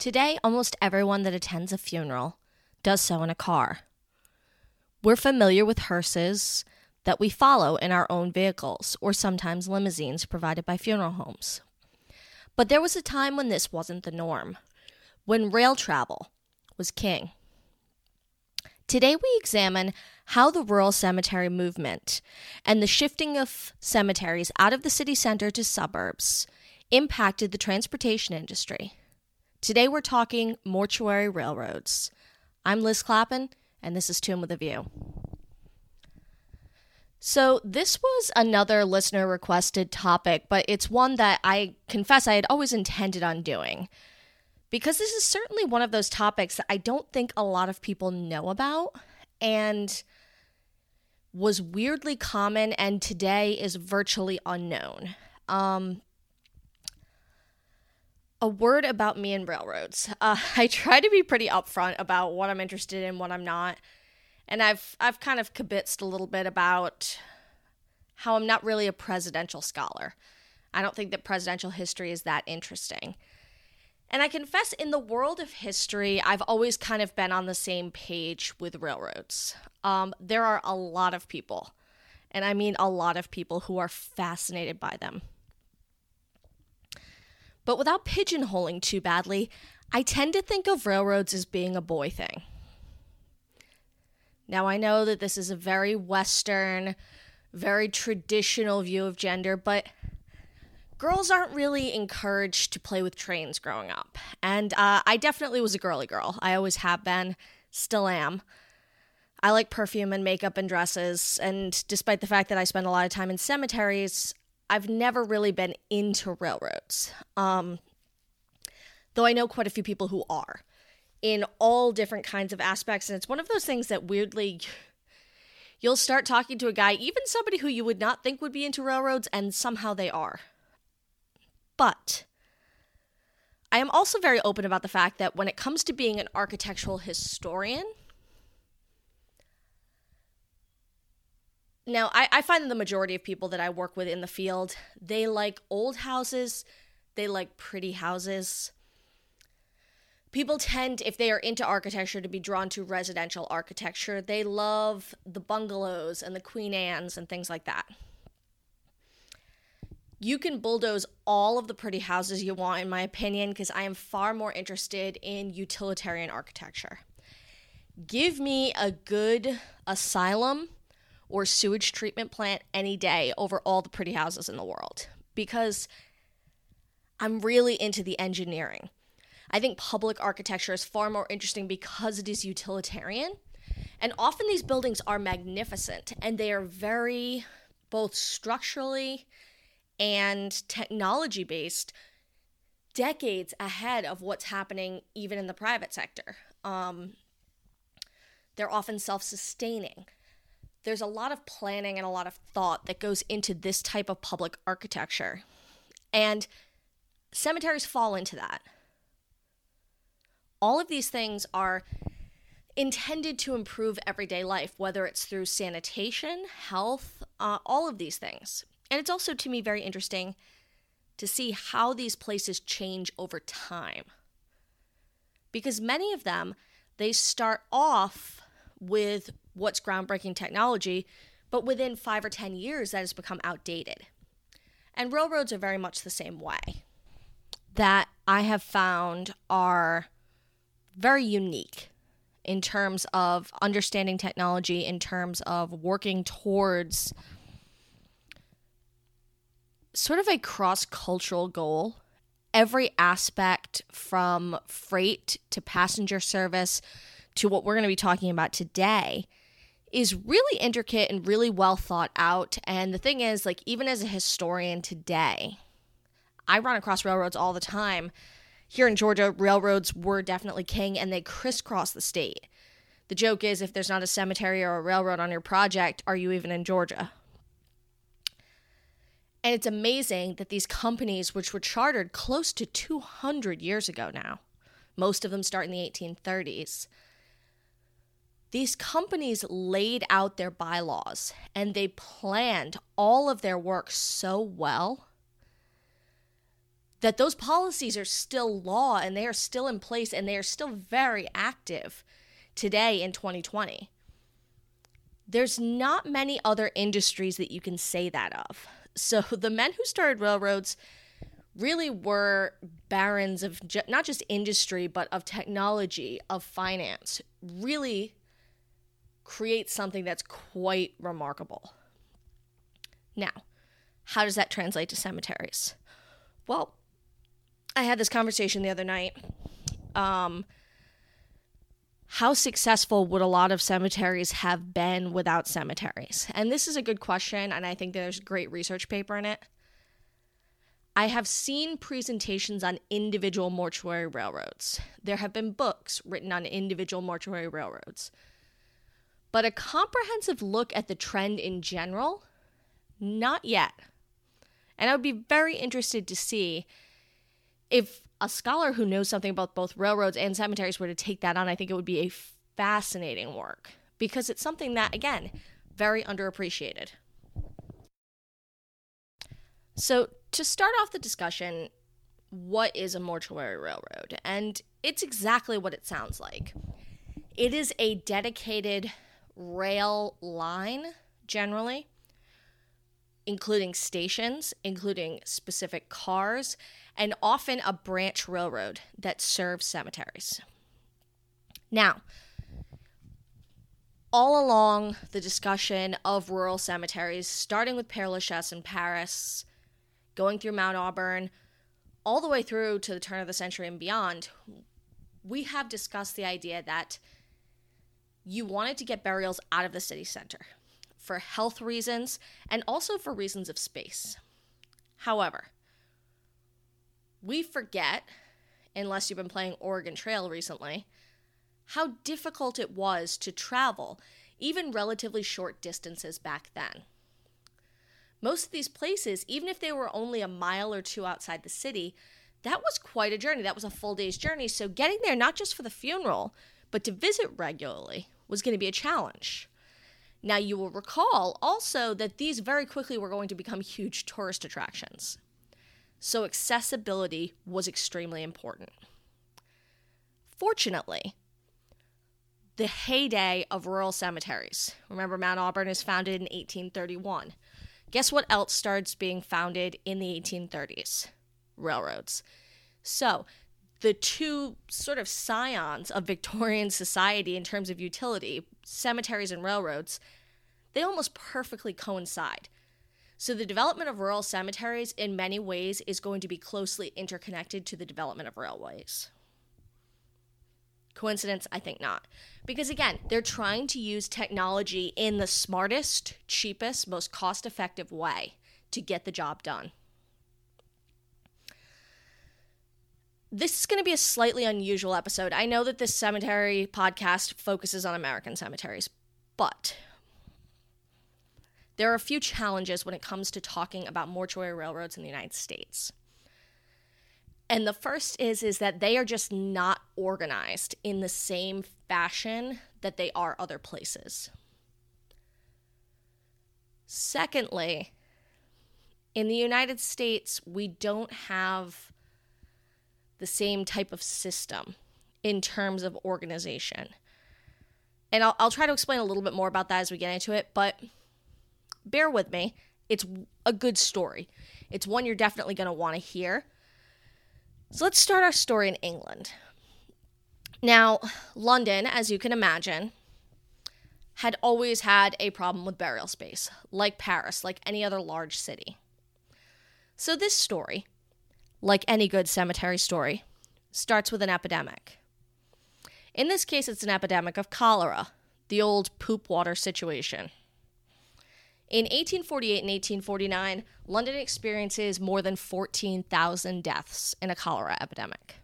Today, almost everyone that attends a funeral does so in a car. We're familiar with hearses that we follow in our own vehicles or sometimes limousines provided by funeral homes. But there was a time when this wasn't the norm, when rail travel was king. Today, we examine how the rural cemetery movement and the shifting of cemeteries out of the city center to suburbs impacted the transportation industry. Today, we're talking mortuary railroads. I'm Liz Clappin, and this is Tomb with a View. So, this was another listener requested topic, but it's one that I confess I had always intended on doing because this is certainly one of those topics that I don't think a lot of people know about and was weirdly common and today is virtually unknown. Um, a word about me and railroads. Uh, I try to be pretty upfront about what I'm interested in, what I'm not, and I've I've kind of kibitzed a little bit about how I'm not really a presidential scholar. I don't think that presidential history is that interesting. And I confess, in the world of history, I've always kind of been on the same page with railroads. Um, there are a lot of people, and I mean a lot of people, who are fascinated by them. But without pigeonholing too badly, I tend to think of railroads as being a boy thing. Now, I know that this is a very Western, very traditional view of gender, but girls aren't really encouraged to play with trains growing up. And uh, I definitely was a girly girl. I always have been, still am. I like perfume and makeup and dresses. And despite the fact that I spend a lot of time in cemeteries, I've never really been into railroads. Um, though I know quite a few people who are in all different kinds of aspects. And it's one of those things that weirdly you'll start talking to a guy, even somebody who you would not think would be into railroads, and somehow they are. But I am also very open about the fact that when it comes to being an architectural historian, now I, I find that the majority of people that I work with in the field, they like old houses, they like pretty houses. People tend, if they are into architecture, to be drawn to residential architecture. They love the bungalows and the Queen Anne's and things like that you can bulldoze all of the pretty houses you want, in my opinion, because I am far more interested in utilitarian architecture. Give me a good asylum or sewage treatment plant any day over all the pretty houses in the world because I'm really into the engineering. I think public architecture is far more interesting because it is utilitarian. And often these buildings are magnificent and they are very both structurally and technology based decades ahead of what's happening even in the private sector. Um, they're often self sustaining. There's a lot of planning and a lot of thought that goes into this type of public architecture. And cemeteries fall into that. All of these things are intended to improve everyday life, whether it's through sanitation, health, uh, all of these things. And it's also to me very interesting to see how these places change over time. Because many of them, they start off with what's groundbreaking technology, but within five or 10 years, that has become outdated. And railroads are very much the same way. That I have found are very unique in terms of understanding technology, in terms of working towards sort of a cross cultural goal. Every aspect from freight to passenger service to what we're going to be talking about today is really intricate and really well thought out. And the thing is, like, even as a historian today, I run across railroads all the time. Here in Georgia, railroads were definitely king and they crisscross the state. The joke is if there's not a cemetery or a railroad on your project, are you even in Georgia? And it's amazing that these companies, which were chartered close to 200 years ago now, most of them start in the 1830s, these companies laid out their bylaws and they planned all of their work so well that those policies are still law and they are still in place and they are still very active today in 2020. There's not many other industries that you can say that of. So the men who started railroads really were barons of not just industry, but of technology, of finance, really create something that's quite remarkable. Now, how does that translate to cemeteries? Well, I had this conversation the other night. Um, how successful would a lot of cemeteries have been without cemeteries? And this is a good question, and I think there's great research paper in it. I have seen presentations on individual mortuary railroads. There have been books written on individual mortuary railroads. But a comprehensive look at the trend in general, not yet. And I would be very interested to see if a scholar who knows something about both railroads and cemeteries were to take that on, I think it would be a fascinating work because it's something that, again, very underappreciated. So, to start off the discussion, what is a mortuary railroad? And it's exactly what it sounds like. It is a dedicated rail line, generally, including stations, including specific cars, and often a branch railroad that serves cemeteries. Now, all along the discussion of rural cemeteries, starting with Père Lachaise in Paris, going through Mount Auburn, all the way through to the turn of the century and beyond, we have discussed the idea that you wanted to get burials out of the city center for health reasons and also for reasons of space. However, we forget, unless you've been playing Oregon Trail recently, how difficult it was to travel, even relatively short distances back then. Most of these places, even if they were only a mile or two outside the city, that was quite a journey. That was a full day's journey. So getting there, not just for the funeral, but to visit regularly, was going to be a challenge. Now, you will recall also that these very quickly were going to become huge tourist attractions. So, accessibility was extremely important. Fortunately, the heyday of rural cemeteries. Remember, Mount Auburn is founded in 1831. Guess what else starts being founded in the 1830s? Railroads. So, the two sort of scions of Victorian society in terms of utility, cemeteries and railroads, they almost perfectly coincide. So, the development of rural cemeteries, in many ways, is going to be closely interconnected to the development of railways. Coincidence? I think not. Because again, they're trying to use technology in the smartest, cheapest, most cost effective way to get the job done. This is going to be a slightly unusual episode. I know that this cemetery podcast focuses on American cemeteries, but there are a few challenges when it comes to talking about mortuary railroads in the United States. And the first is is that they are just not organized in the same fashion that they are other places. Secondly, in the United States, we don't have the same type of system in terms of organization. And I'll, I'll try to explain a little bit more about that as we get into it, but bear with me. It's a good story. It's one you're definitely going to want to hear. So let's start our story in England. Now, London, as you can imagine, had always had a problem with burial space, like Paris, like any other large city. So this story, like any good cemetery story, starts with an epidemic. In this case, it's an epidemic of cholera, the old poop water situation. In 1848 and 1849, London experiences more than 14,000 deaths in a cholera epidemic.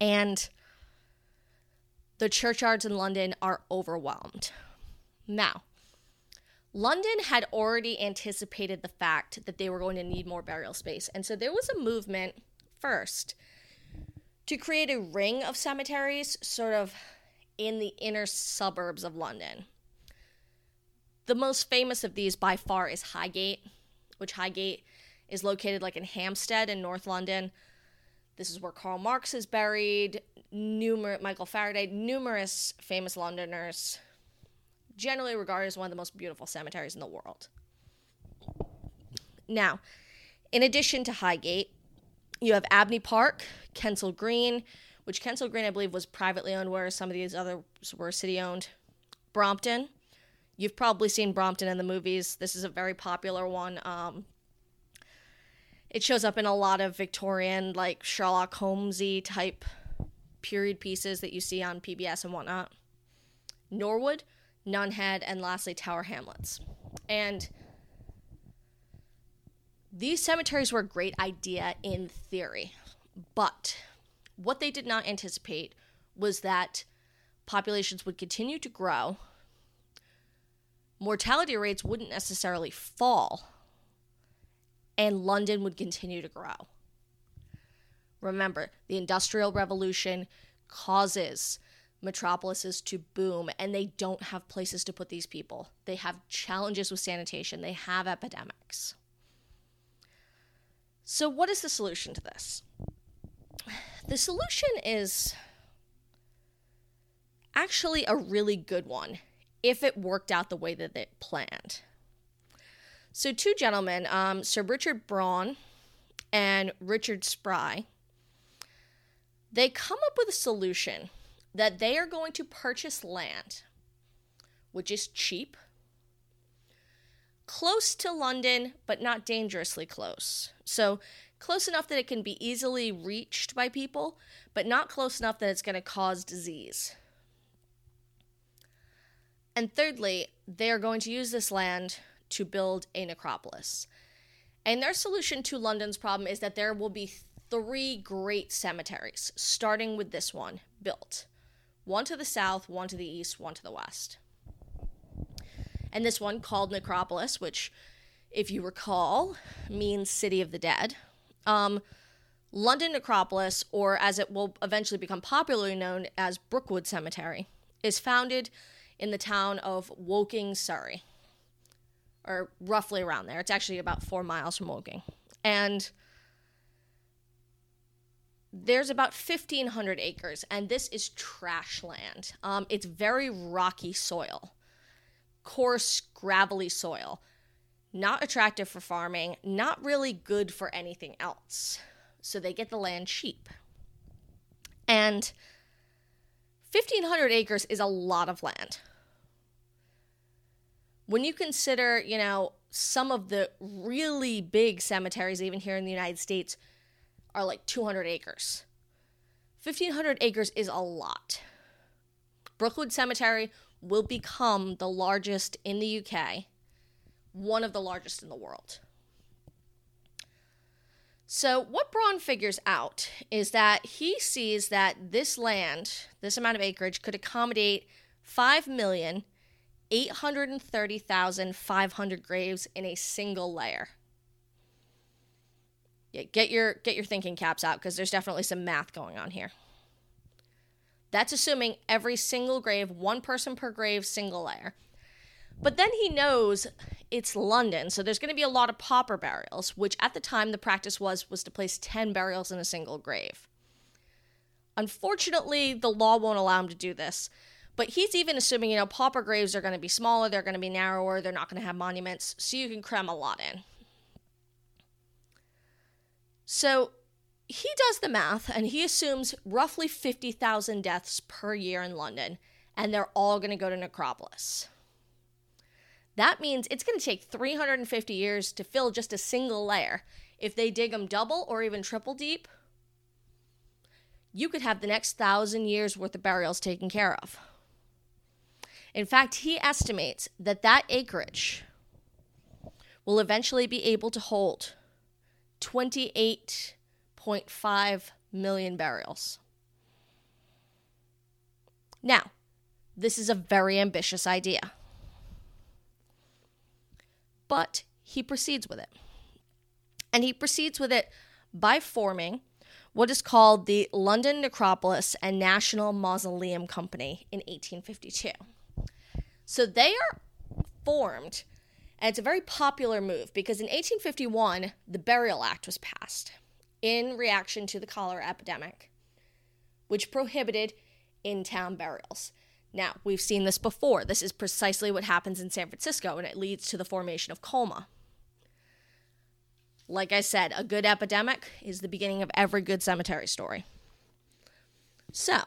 And the churchyards in London are overwhelmed. Now, London had already anticipated the fact that they were going to need more burial space. And so there was a movement first to create a ring of cemeteries sort of in the inner suburbs of London. The most famous of these by far is Highgate, which Highgate is located like in Hampstead in North London. This is where Karl Marx is buried, numer- Michael Faraday, numerous famous Londoners, generally regarded as one of the most beautiful cemeteries in the world. Now, in addition to Highgate, you have Abney Park, Kensal Green, which Kensal Green, I believe, was privately owned, whereas some of these others were city owned. Brompton. You've probably seen Brompton in the movies. This is a very popular one. Um, it shows up in a lot of Victorian, like Sherlock Holmesy type period pieces that you see on PBS and whatnot. Norwood, Nunhead, and lastly Tower Hamlets. And these cemeteries were a great idea in theory, but what they did not anticipate was that populations would continue to grow, mortality rates wouldn't necessarily fall, and London would continue to grow. Remember, the Industrial Revolution causes metropolises to boom, and they don't have places to put these people. They have challenges with sanitation, they have epidemics. So, what is the solution to this? The solution is actually a really good one if it worked out the way that it planned. So, two gentlemen, um, Sir Richard Broun and Richard Sprye, they come up with a solution that they are going to purchase land, which is cheap, close to London, but not dangerously close. So, close enough that it can be easily reached by people, but not close enough that it's going to cause disease. And thirdly, they are going to use this land to build a necropolis. And their solution to London's problem is that there will be three great cemeteries, starting with this one built one to the south, one to the east, one to the west. And this one called Necropolis, which, if you recall, means City of the Dead. Um, London Necropolis, or as it will eventually become popularly known as Brookwood Cemetery, is founded in the town of Woking, Surrey, or roughly around there. It's actually about four miles from Woking. And there's about 1,500 acres, and this is trash land. Um, it's very rocky soil, coarse, gravelly soil not attractive for farming, not really good for anything else. So they get the land cheap. And 1,500 acres is a lot of land. When you consider, you know, some of the really big cemeteries, even here in the United States, are like 200 acres. 1,500 acres is a lot. Brookwood Cemetery will become the largest in the UK one of the largest in the world. So, what Broun figures out is that he sees that this land, this amount of acreage, could accommodate 5,830,500 graves in a single layer. Yeah, get your get your thinking caps out because there's definitely some math going on here. That's assuming every single grave, one person per grave, single layer. But then he knows it's London, so there's going to be a lot of pauper burials, which at the time the practice was was to place 10 burials in a single grave. Unfortunately, the law won't allow him to do this. But he's even assuming, you know, pauper graves are going to be smaller, they're going to be narrower, they're not going to have monuments, so you can cram a lot in. So he does the math and he assumes roughly 50,000 deaths per year in London, and they're all going to go to necropolis. That means it's going to take 350 years to fill just a single layer. If they dig them double or even triple deep, you could have the next thousand years worth of burials taken care of. In fact, he estimates that that acreage will eventually be able to hold 28.5 million burials. Now, this is a very ambitious idea but he proceeds with it. And he proceeds with it by forming what is called the London Necropolis and National Mausoleum Company in 1852. So they are formed And it's a very popular move because in 1851, the Burial Act was passed in reaction to the cholera epidemic, which prohibited in town burials. Now, we've seen this before. This is precisely what happens in San Francisco, and it leads to the formation of Colma. Like I said, a good epidemic is the beginning of every good cemetery story. So,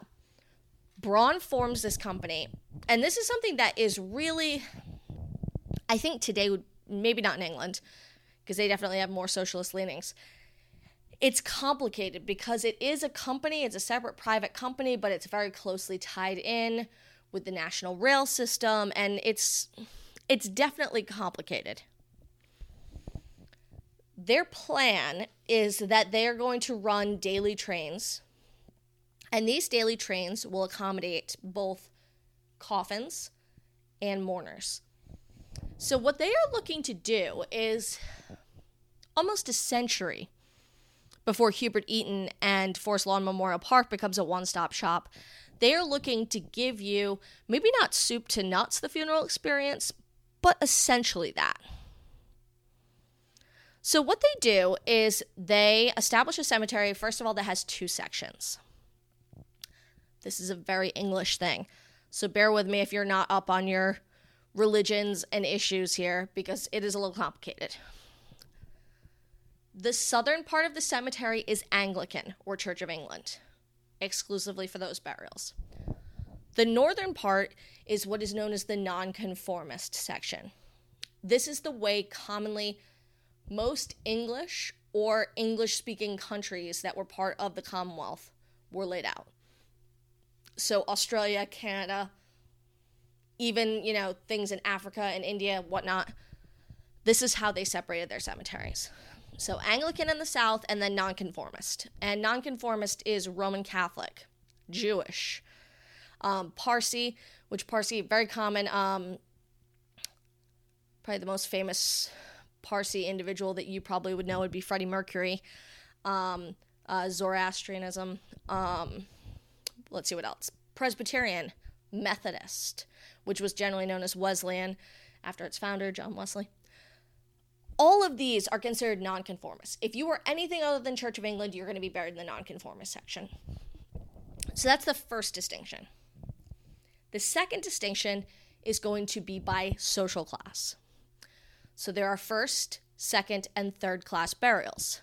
Broun forms this company, and this is something that is really, I think today would maybe not in England, because they definitely have more socialist leanings. It's complicated because it is a company, it's a separate private company, but it's very closely tied in with the national rail system, and it's it's definitely complicated. Their plan is that they are going to run daily trains and these daily trains will accommodate both coffins and mourners. So, what they are looking to do is almost a century before Hubert Eaton and Forest Lawn Memorial Park becomes a one stop shop, they are looking to give you maybe not soup to nuts, the funeral experience, but essentially that. So, what they do is they establish a cemetery, first of all, that has two sections. This is a very English thing. So bear with me if you're not up on your religions and issues here because it is a little complicated. The southern part of the cemetery is Anglican or Church of England, exclusively for those burials. The northern part is what is known as the nonconformist section. This is the way commonly most English or English speaking countries that were part of the Commonwealth were laid out so Australia, Canada, even you know things in Africa and India, whatnot. This is how they separated their cemeteries. So Anglican in the south, and then Nonconformist. And Nonconformist is Roman Catholic, Jewish, um, Parsi, which Parsi very common. Um, probably the most famous Parsi individual that you probably would know would be Freddie Mercury. Um, uh, Zoroastrianism. Um, let's see what else. Presbyterian, Methodist, which was generally known as Wesleyan after its founder, John Wesley. All of these are considered nonconformists. If you were anything other than Church of England, you're going to be buried in the nonconformist section. So that's the first distinction. The second distinction is going to be by social class. So there are first, second, and third class burials.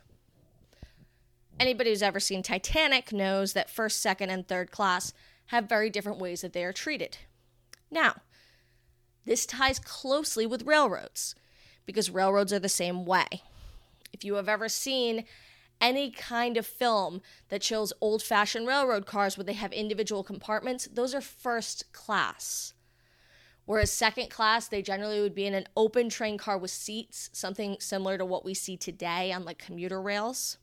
Anybody who's ever seen Titanic knows that first, second, and third class have very different ways that they are treated. Now, this ties closely with railroads because railroads are the same way. If you have ever seen any kind of film that shows old fashioned railroad cars where they have individual compartments, those are first class. Whereas second class, they generally would be in an open train car with seats, something similar to what we see today on like commuter rails.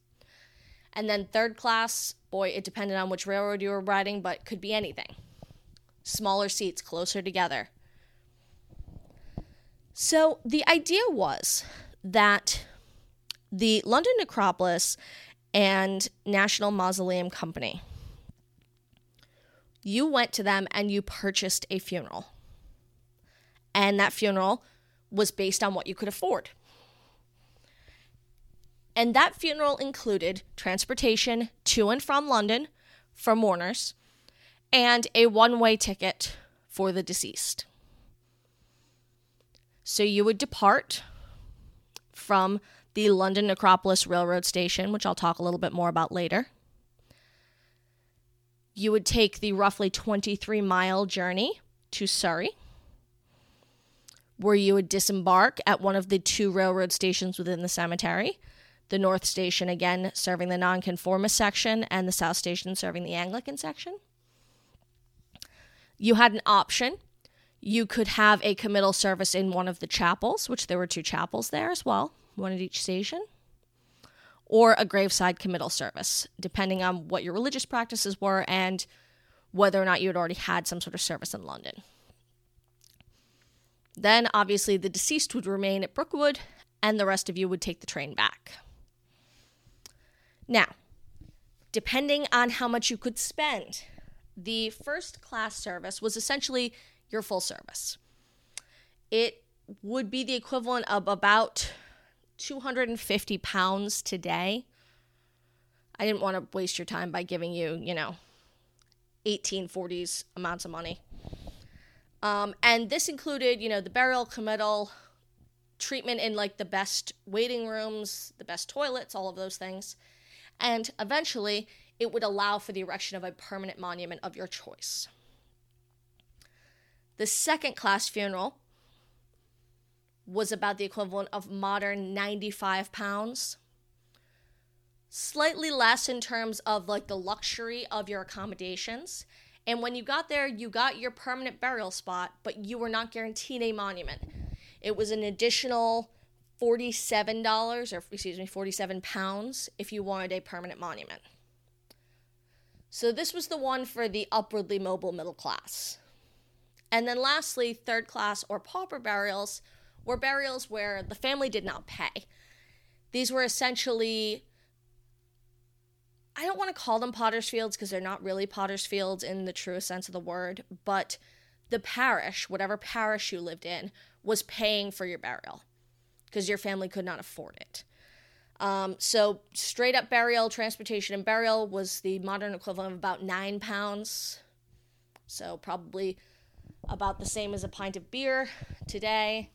And then third class, boy, it depended on which railroad you were riding, but could be anything. Smaller seats closer together. So the idea was that the London Necropolis and National Mausoleum Company, you went to them and you purchased a funeral. And that funeral was based on what you could afford. And that funeral included transportation to and from London for mourners and a one way ticket for the deceased. So you would depart from the London Necropolis Railroad Station, which I'll talk a little bit more about later. You would take the roughly 23 mile journey to Surrey, where you would disembark at one of the two railroad stations within the cemetery the North Station again serving the nonconformist section, and the South Station serving the Anglican section. You had an option. You could have a committal service in one of the chapels, which there were two chapels there as well, one at each station, or a graveside committal service, depending on what your religious practices were and whether or not you had already had some sort of service in London. Then, obviously, the deceased would remain at Brookwood, and the rest of you would take the train back. Now, depending on how much you could spend, the first class service was essentially your full service. It would be the equivalent of about 250 pounds today. I didn't want to waste your time by giving you, you know, 1840s amounts of money. Um, and this included, you know, the burial, committal, treatment in like the best waiting rooms, the best toilets, all of those things. And eventually, it would allow for the erection of a permanent monument of your choice. The second class funeral was about the equivalent of modern 95 pounds. Slightly less in terms of like the luxury of your accommodations. And when you got there, you got your permanent burial spot, but you were not guaranteed a monument. It was an additional $47 or excuse me, 47 pounds if you wanted a permanent monument. So this was the one for the upwardly mobile middle class. And then lastly, third class or pauper burials were burials where the family did not pay. These were essentially I don't want to call them potter's fields because they're not really potter's fields in the truest sense of the word, but the parish, whatever parish you lived in, was paying for your burial because your family could not afford it. Um, so straight up burial, transportation, and burial was the modern equivalent of about nine pounds. So probably about the same as a pint of beer today.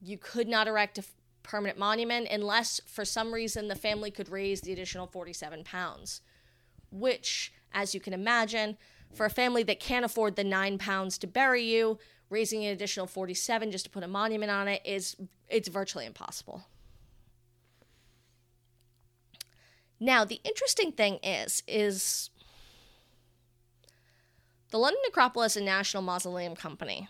You could not erect a permanent monument unless, for some reason, the family could raise the additional 47 pounds, which, as you can imagine, for a family that can't afford the nine pounds to bury you, raising an additional 47 just to put a monument on it is it's virtually impossible. Now, the interesting thing is is the London Necropolis and National Mausoleum Company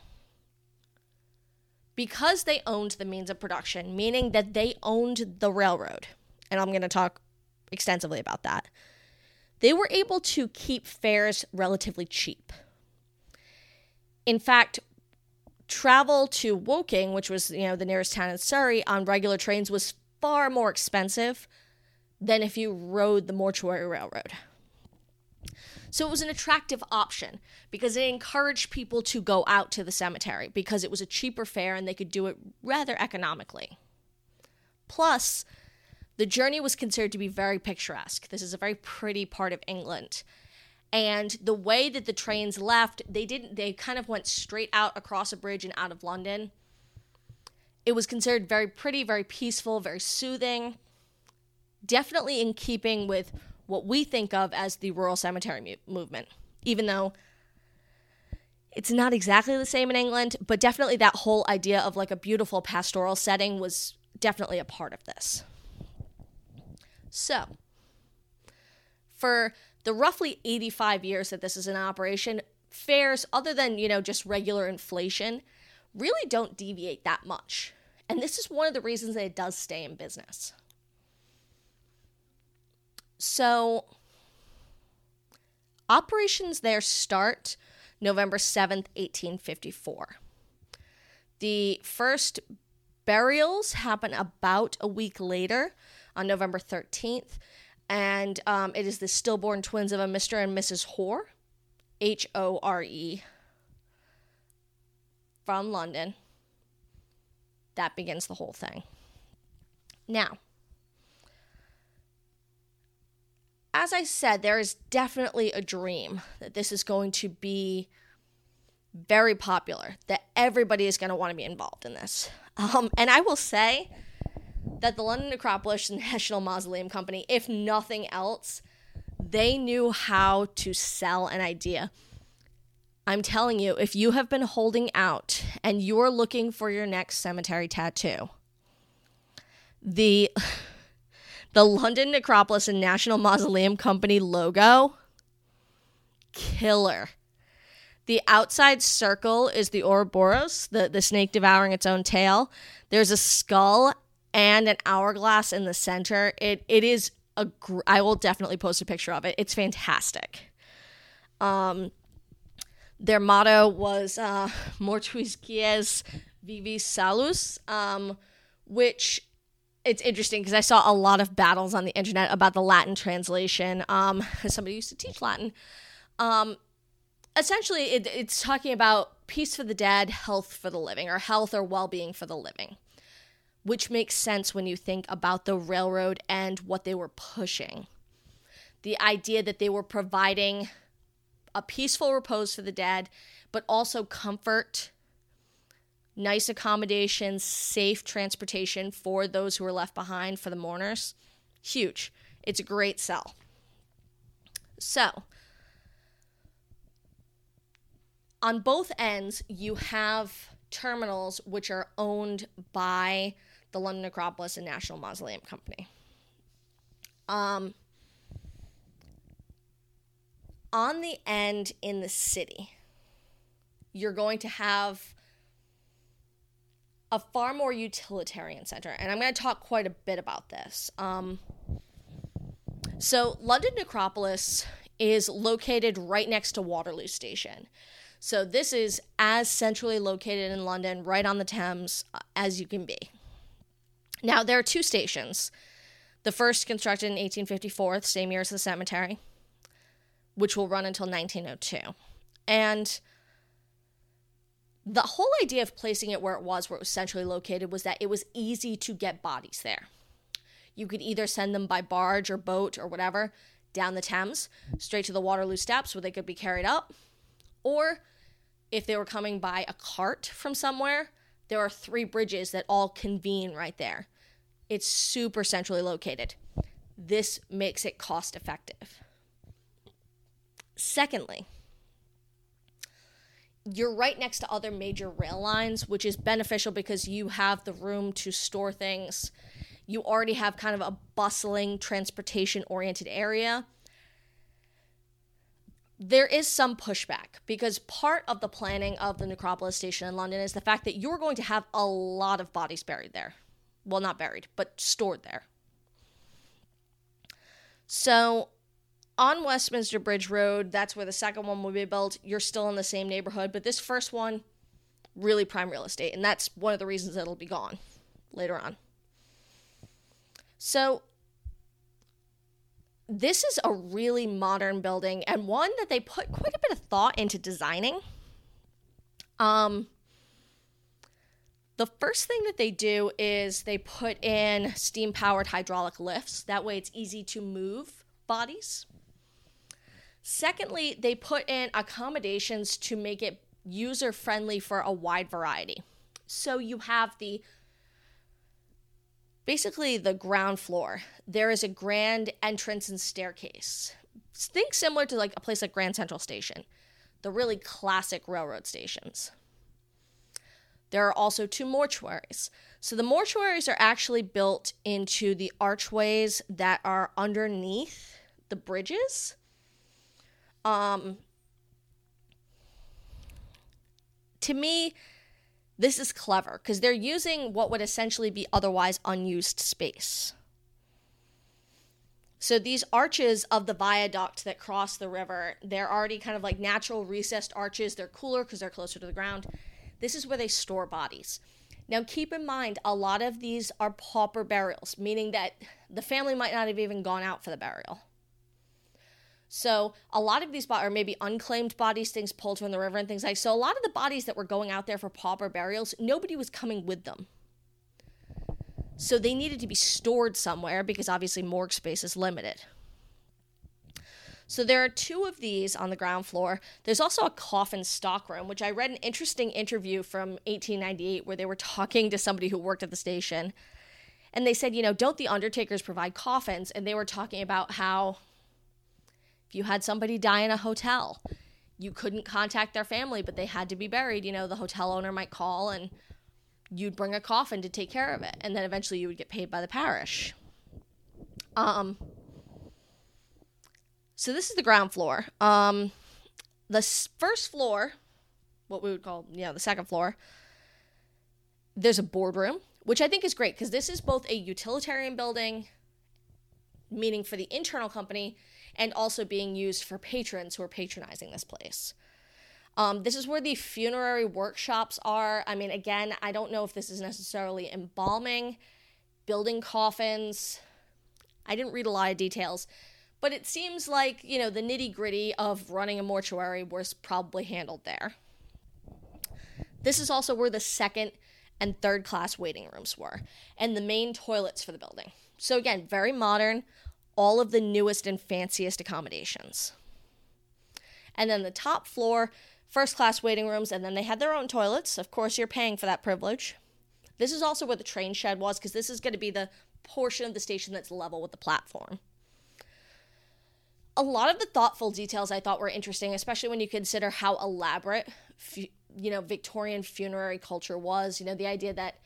because they owned the means of production, meaning that they owned the railroad, and I'm going to talk extensively about that, they were able to keep fares relatively cheap. In fact, travel to Woking, which was, you know, the nearest town in Surrey, on regular trains was far more expensive than if you rode the mortuary railroad. So it was an attractive option because it encouraged people to go out to the cemetery because it was a cheaper fare and they could do it rather economically. Plus, the journey was considered to be very picturesque. This is a very pretty part of England. And the way that the trains left, they didn't they kind of went straight out across a bridge and out of London. It was considered very pretty, very peaceful, very soothing. Definitely in keeping with what we think of as the rural cemetery mu- movement, even though it's not exactly the same in England, but definitely that whole idea of like a beautiful pastoral setting was definitely a part of this. So, for the roughly 85 years that this is in operation, fares, other than, you know, just regular inflation, really don't deviate that much. And this is one of the reasons that it does stay in business. So, operations there start November 7th, 1854. The first burials happen about a week later on November 13th, and um, it is the stillborn twins of a Mr. and Mrs. Hore, H O R E, from London. That begins the whole thing. Now, as I said, there is definitely a dream that this is going to be very popular, that everybody is going to want to be involved in this. Um, and I will say that the London Necropolis National Mausoleum Company, if nothing else, they knew how to sell an idea. I'm telling you, if you have been holding out and you're looking for your next cemetery tattoo, the the London Necropolis and National Mausoleum Company logo, killer. The outside circle is the Ouroboros, the, the snake devouring its own tail. There's a skull and an hourglass in the center. It it is a gr- I will definitely post a picture of it. It's fantastic. Um their motto was uh, Mortuis Quies Vivis Salus, um, which it's interesting because I saw a lot of battles on the internet about the Latin translation. Um, somebody used to teach Latin. Um, essentially, it, it's talking about peace for the dead, health for the living, or health or well being for the living, which makes sense when you think about the railroad and what they were pushing. The idea that they were providing a peaceful repose for the dead, but also comfort, nice accommodations, safe transportation for those who are left behind for the mourners. Huge. It's a great sell. So, on both ends, you have terminals which are owned by the London Necropolis and National Mausoleum Company. Um, on the end in the city, you're going to have a far more utilitarian center. And I'm going to talk quite a bit about this. Um, so, London Necropolis is located right next to Waterloo Station. So, this is as centrally located in London, right on the Thames, uh, as you can be. Now, there are two stations. The first constructed in 1854, the same year as the cemetery, which will run until 1902. And the whole idea of placing it where it was, where it was centrally located, was that it was easy to get bodies there. You could either send them by barge or boat or whatever down the Thames, straight to the Waterloo steps where they could be carried up, or if they were coming by a cart from somewhere, there are three bridges that all convene right there. It's super centrally located. This makes it cost effective. Secondly, you're right next to other major rail lines, which is beneficial because you have the room to store things. You already have kind of a bustling transportation oriented area there is some pushback because part of the planning of the necropolis station in London is the fact that you're going to have a lot of bodies buried there. Well, not buried, but stored there. So, on Westminster Bridge Road, that's where the second one will be built. You're still in the same neighborhood, but this first one, really prime real estate, and that's one of the reasons it'll be gone later on. So, this is a really modern building and one that they put quite a bit of thought into designing. Um, the first thing that they do is they put in steam powered hydraulic lifts. That way it's easy to move bodies. Secondly, they put in accommodations to make it user friendly for a wide variety. So you have the basically the ground floor, there is a grand entrance and staircase. Think similar to like a place like Grand Central Station, the really classic railroad stations. There are also two mortuaries. So the mortuaries are actually built into the archways that are underneath the bridges. Um, to me, this is clever because they're using what would essentially be otherwise unused space. So these arches of the viaduct that cross the river, they're already kind of like natural recessed arches. They're cooler because they're closer to the ground. This is where they store bodies. Now keep in mind, a lot of these are pauper burials, meaning that the family might not have even gone out for the burial. So a lot of these bodies are maybe unclaimed bodies, things pulled from the river and things like. So a lot of the bodies that were going out there for pauper burials, nobody was coming with them. So they needed to be stored somewhere because obviously morgue space is limited. So there are two of these on the ground floor. There's also a coffin stockroom, which I read an interesting interview from 1898 where they were talking to somebody who worked at the station. And they said, you know, don't the undertakers provide coffins? And they were talking about how if you had somebody die in a hotel, you couldn't contact their family, but they had to be buried. You know, the hotel owner might call and you'd bring a coffin to take care of it. And then eventually you would get paid by the parish. Um, so this is the ground floor. Um, the first floor, what we would call, you know, the second floor, there's a boardroom, which I think is great because this is both a utilitarian building, meaning for the internal company, and also being used for patrons who are patronizing this place. Um, this is where the funerary workshops are. I mean, again, I don't know if this is necessarily embalming, building coffins. I didn't read a lot of details, but it seems like, you know, the nitty gritty of running a mortuary was probably handled there. This is also where the second and third class waiting rooms were, and the main toilets for the building. So, again, very modern, all of the newest and fanciest accommodations. And then the top floor, first class waiting rooms, and then they had their own toilets. Of course, you're paying for that privilege. This is also where the train shed was, because this is going to be the portion of the station that's level with the platform. A lot of the thoughtful details I thought were interesting, especially when you consider how elaborate, you know, Victorian funerary culture was. You know, the idea that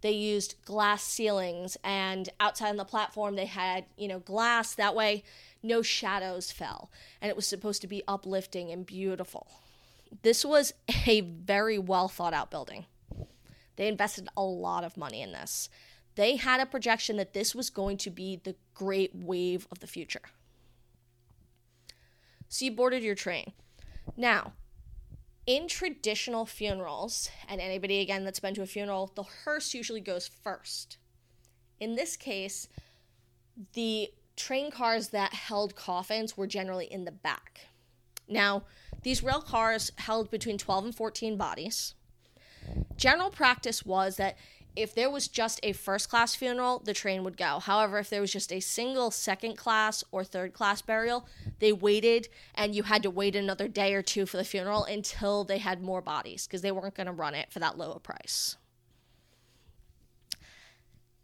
they used glass ceilings and outside on the platform they had, you know, glass. That way, no shadows fell. And it was supposed to be uplifting and beautiful. This was a very well thought out building. They invested a lot of money in this. They had a projection that this was going to be the great wave of the future. So you boarded your train. Now, in traditional funerals, and anybody again that's been to a funeral, the hearse usually goes first. In this case, the train cars that held coffins were generally in the back. Now, these rail cars held between 12 and 14 bodies. General practice was that if there was just a first class funeral, the train would go. However, if there was just a single second class or third class burial, they waited and you had to wait another day or two for the funeral until they had more bodies because they weren't going to run it for that low a price.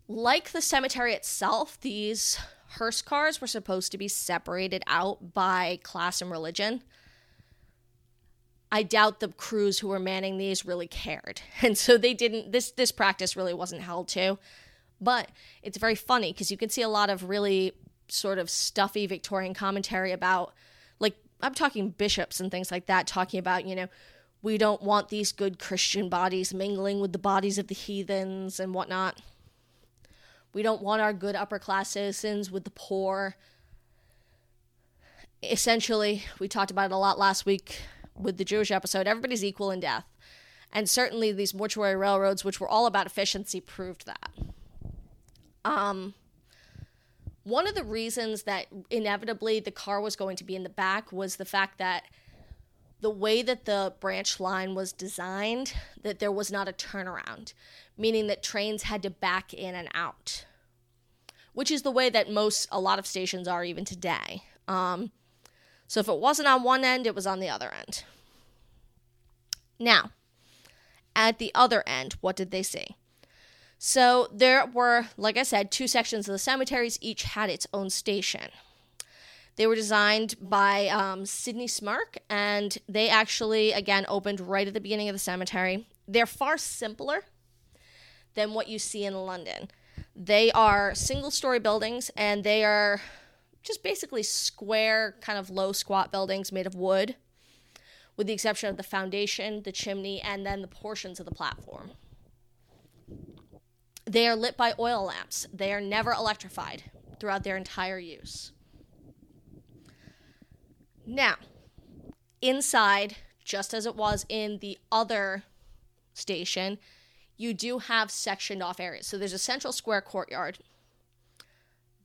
Like the cemetery itself, these hearse cars were supposed to be separated out by class and religion. I doubt the crews who were manning these really cared. And so they didn't this this practice really wasn't held to. But it's very funny because you can see a lot of really sort of stuffy Victorian commentary about like I'm talking bishops and things like that talking about, you know, we don't want these good Christian bodies mingling with the bodies of the heathens and whatnot. We don't want our good upper class citizens with the poor. Essentially, we talked about it a lot last week with the Jewish episode. Everybody's equal in death. And certainly these mortuary railroads, which were all about efficiency, proved that. Um, one of the reasons that inevitably the car was going to be in the back was the fact that the way that the branch line was designed, that there was not a turnaround, meaning that trains had to back in and out, which is the way that most, a lot of stations are even today. Um, so if it wasn't on one end, it was on the other end. Now, at the other end, what did they see? So there were, like I said, two sections of the cemeteries, each had its own station. They were designed by um, Sydney Smirke, and they actually, again, opened right at the beginning of the cemetery. They're far simpler than what you see in London. They are single story buildings, and they are just basically square, kind of low squat buildings made of wood, with the exception of the foundation, the chimney, and then the portions of the platform. They are lit by oil lamps. They are never electrified throughout their entire use. Now, inside, just as it was in the other station, you do have sectioned off areas. So there's a central square courtyard,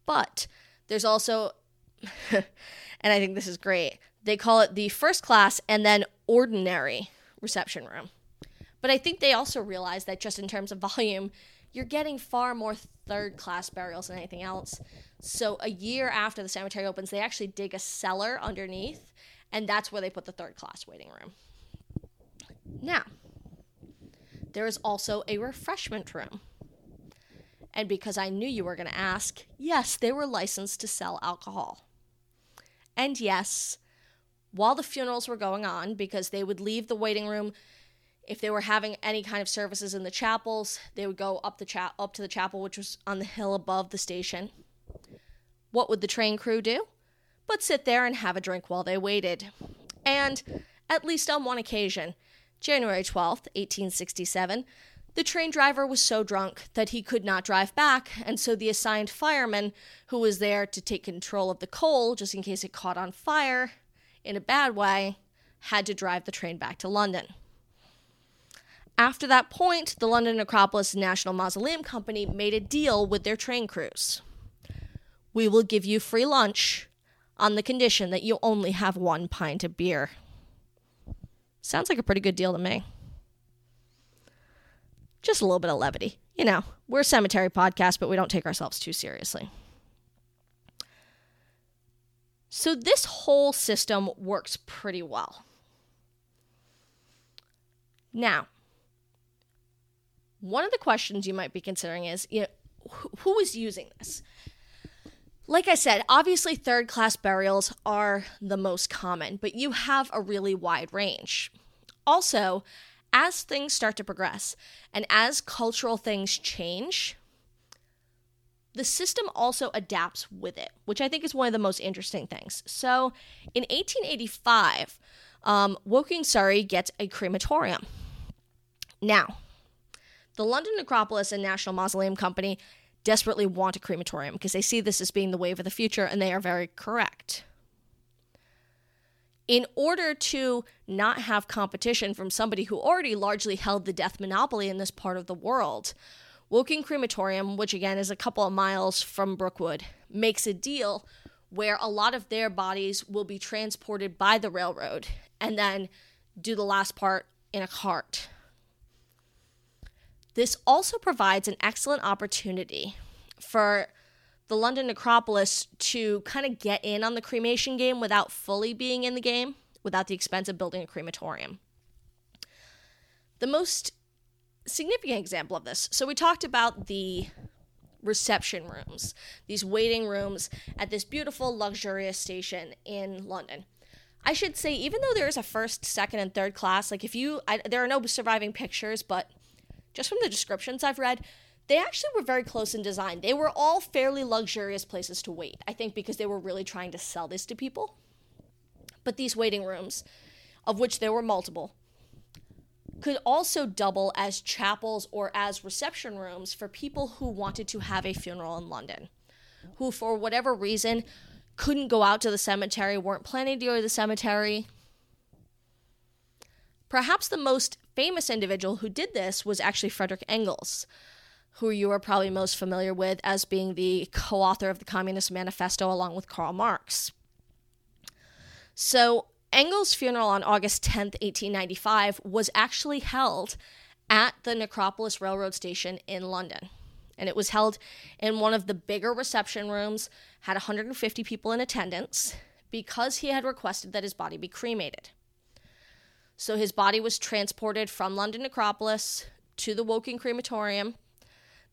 but there's also, and I think this is great, they call it the first class and then ordinary reception room. But I think they also realize that just in terms of volume, you're getting far more third class burials than anything else. So a year after the cemetery opens, they actually dig a cellar underneath, and that's where they put the third class waiting room. Now, there is also a refreshment room. And because I knew you were going to ask, yes, they were licensed to sell alcohol. And yes, while the funerals were going on, because they would leave the waiting room if they were having any kind of services in the chapels, they would go up the cha- up to the chapel, which was on the hill above the station. What would the train crew do? But sit there and have a drink while they waited. And, at least on one occasion, January 12th, 1867, the train driver was so drunk that he could not drive back, and so the assigned fireman, who was there to take control of the coal just in case it caught on fire in a bad way, had to drive the train back to London. After that point, the London Necropolis National Mausoleum Company made a deal with their train crews. We will give you free lunch on the condition that you only have one pint of beer. Sounds like a pretty good deal to me. Just a little bit of levity. You know, we're a cemetery podcast, but we don't take ourselves too seriously. So, this whole system works pretty well. Now, one of the questions you might be considering is you know, who is using this? Like I said, obviously, third class burials are the most common, but you have a really wide range. Also, as things start to progress and as cultural things change, the system also adapts with it, which I think is one of the most interesting things. So, in 1885, um, Woking, Surrey gets a crematorium. Now, the London Necropolis and National Mausoleum Company desperately want a crematorium because they see this as being the wave of the future, and they are very correct. In order to not have competition from somebody who already largely held the death monopoly in this part of the world, Woking Crematorium, which again is a couple of miles from Brookwood, makes a deal where a lot of their bodies will be transported by the railroad and then do the last part in a cart. This also provides an excellent opportunity for the London Necropolis to kind of get in on the cremation game without fully being in the game, without the expense of building a crematorium. The most significant example of this so, we talked about the reception rooms, these waiting rooms at this beautiful, luxurious station in London. I should say, even though there is a first, second, and third class, like if you, I, there are no surviving pictures, but just from the descriptions I've read, they actually were very close in design. They were all fairly luxurious places to wait, I think because they were really trying to sell this to people. But these waiting rooms, of which there were multiple, could also double as chapels or as reception rooms for people who wanted to have a funeral in London, who, for whatever reason, couldn't go out to the cemetery, weren't planning to go to the cemetery. Perhaps the most famous individual who did this was actually Frederick Engels, who you are probably most familiar with as being the co author of the Communist Manifesto along with Karl Marx. So, Engels' funeral on August 10th, 1895, was actually held at the Necropolis Railroad Station in London. And it was held in one of the bigger reception rooms, had 150 people in attendance, because he had requested that his body be cremated. So his body was transported from London Necropolis to the Woking Crematorium.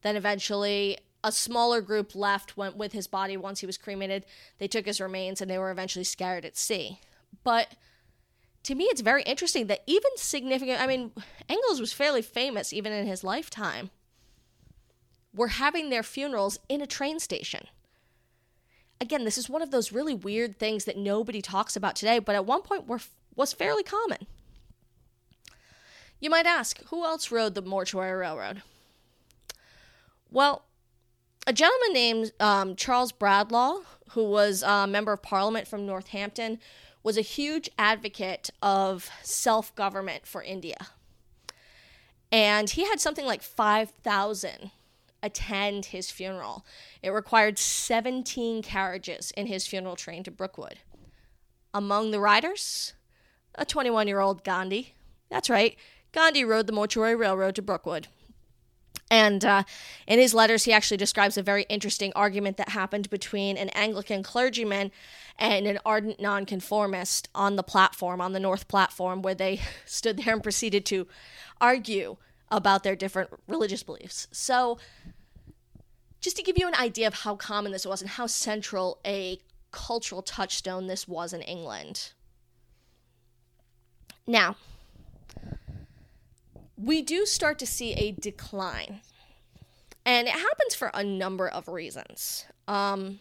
Then eventually a smaller group left, went with his body once he was cremated. They took his remains and they were eventually scattered at sea. But to me, it's very interesting that even significant, I mean, Engels was fairly famous even in his lifetime, were having their funerals in a train station. Again, this is one of those really weird things that nobody talks about today, but at one point were, was fairly common. You might ask, who else rode the mortuary railroad? Well, a gentleman named um, Charles Bradlaugh, who was a member of parliament from Northampton, was a huge advocate of self government for India. And he had something like 5,000 attend his funeral. It required 17 carriages in his funeral train to Brookwood. Among the riders, a 21 year old Gandhi. That's right, Gandhi rode the mortuary railroad to Brookwood. And uh, in his letters, he actually describes a very interesting argument that happened between an Anglican clergyman and an ardent nonconformist on the platform, on the North platform, where they stood there and proceeded to argue about their different religious beliefs. So, just to give you an idea of how common this was and how central a cultural touchstone this was in England. Now, we do start to see a decline. And it happens for a number of reasons. Um,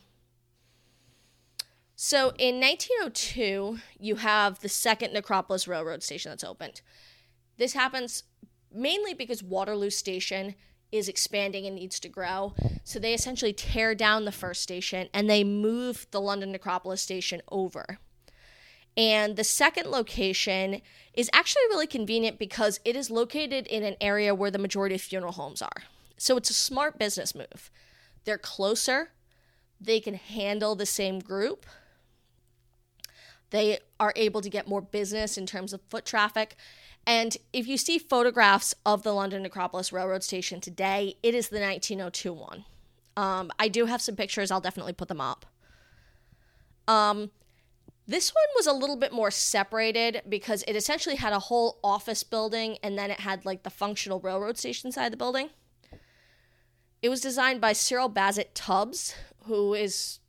so in 1902, you have the second Necropolis Railroad station that's opened. This happens mainly because Waterloo Station is expanding and needs to grow. So they essentially tear down the first station and they move the London Necropolis station over. And the second location is actually really convenient because it is located in an area where the majority of funeral homes are. So it's a smart business move. They're closer, they can handle the same group. They are able to get more business in terms of foot traffic. And if you see photographs of the London Necropolis Railroad Station today, it is the 1902 one. Um, I do have some pictures, I'll definitely put them up. Um, this one was a little bit more separated because it essentially had a whole office building and then it had like the functional railroad station side of the building. It was designed by Cyril Bazett Tubbs, who is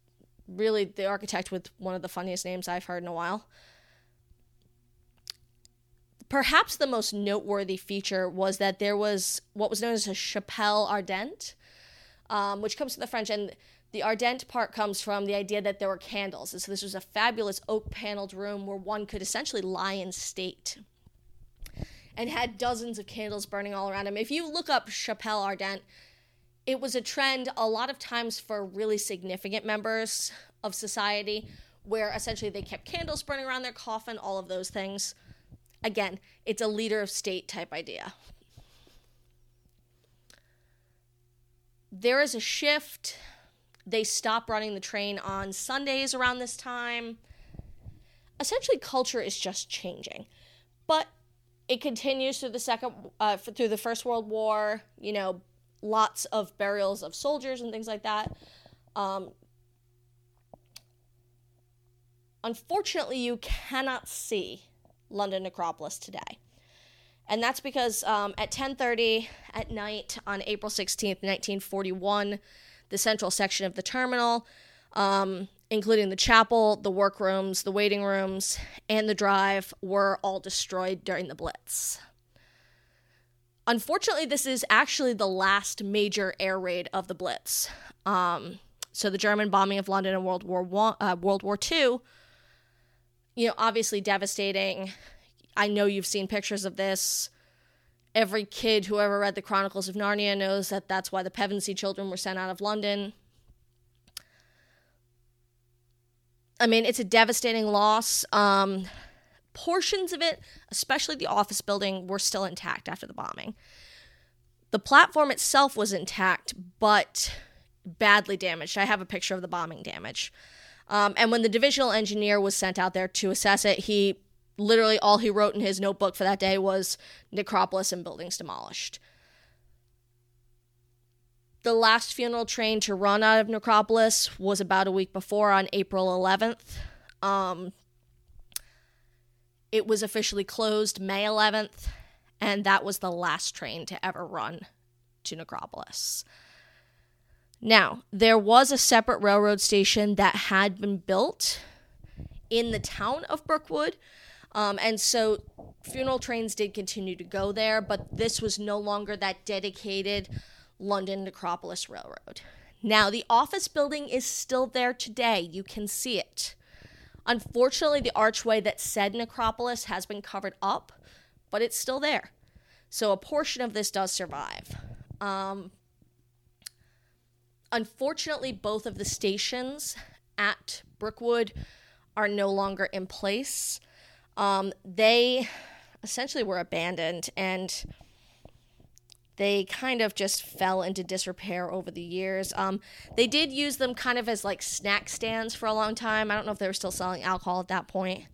really the architect with one of the funniest names I've heard in a while. Perhaps the most noteworthy feature was that there was what was known as a chapelle ardente, um, which comes from the French, and the ardent part comes from the idea that there were candles. And so this was a fabulous oak paneled room where one could essentially lie in state and had dozens of candles burning all around him. If you look up chapelle Ardent, it was a trend a lot of times for really significant members of society where essentially they kept candles burning around their coffin, all of those things. Again, it's a leader of state type idea. There is a shift. They stop running the train on Sundays around this time. Essentially, culture is just changing. But it continues through the second, uh, through the First World War. You know, lots of burials of soldiers and things like that. Um, unfortunately, you cannot see London Necropolis today. And that's because um, at 10:30 at night on April 16th, 1941, the central section of the terminal, um, including the chapel, the workrooms, the waiting rooms, and the drive, were all destroyed during the Blitz. Unfortunately, this is actually the last major air raid of the Blitz. Um, so the German bombing of London in World War One, uh, World War Two, you know, obviously devastating. I know you've seen pictures of this. Every kid who ever read the Chronicles of Narnia knows that that's why the Pevensie children were sent out of London. I mean, it's a devastating loss. Um, portions of it, especially the office building, were still intact after the bombing. The platform itself was intact, but badly damaged. I have a picture of the bombing damage. Um, and when the divisional engineer was sent out there to assess it, he literally all he wrote in his notebook for that day was necropolis and buildings demolished. The last funeral train to run out of necropolis was about a week before on April 11th. Um, it was officially closed May 11th, and that was the last train to ever run to Necropolis. Now, there was a separate railroad station that had been built in the town of Brookwood. Um, and so funeral trains did continue to go there, but this was no longer that dedicated London Necropolis Railroad. Now, the office building is still there today. You can see it. Unfortunately, the archway that said necropolis has been covered up, but it's still there. So a portion of this does survive. Um, unfortunately, both of the stations at Brookwood are no longer in place. Um, they essentially were abandoned and they kind of just fell into disrepair over the years. Um, they did use them kind of as like snack stands for a long time. I don't know if they were still selling alcohol at that point,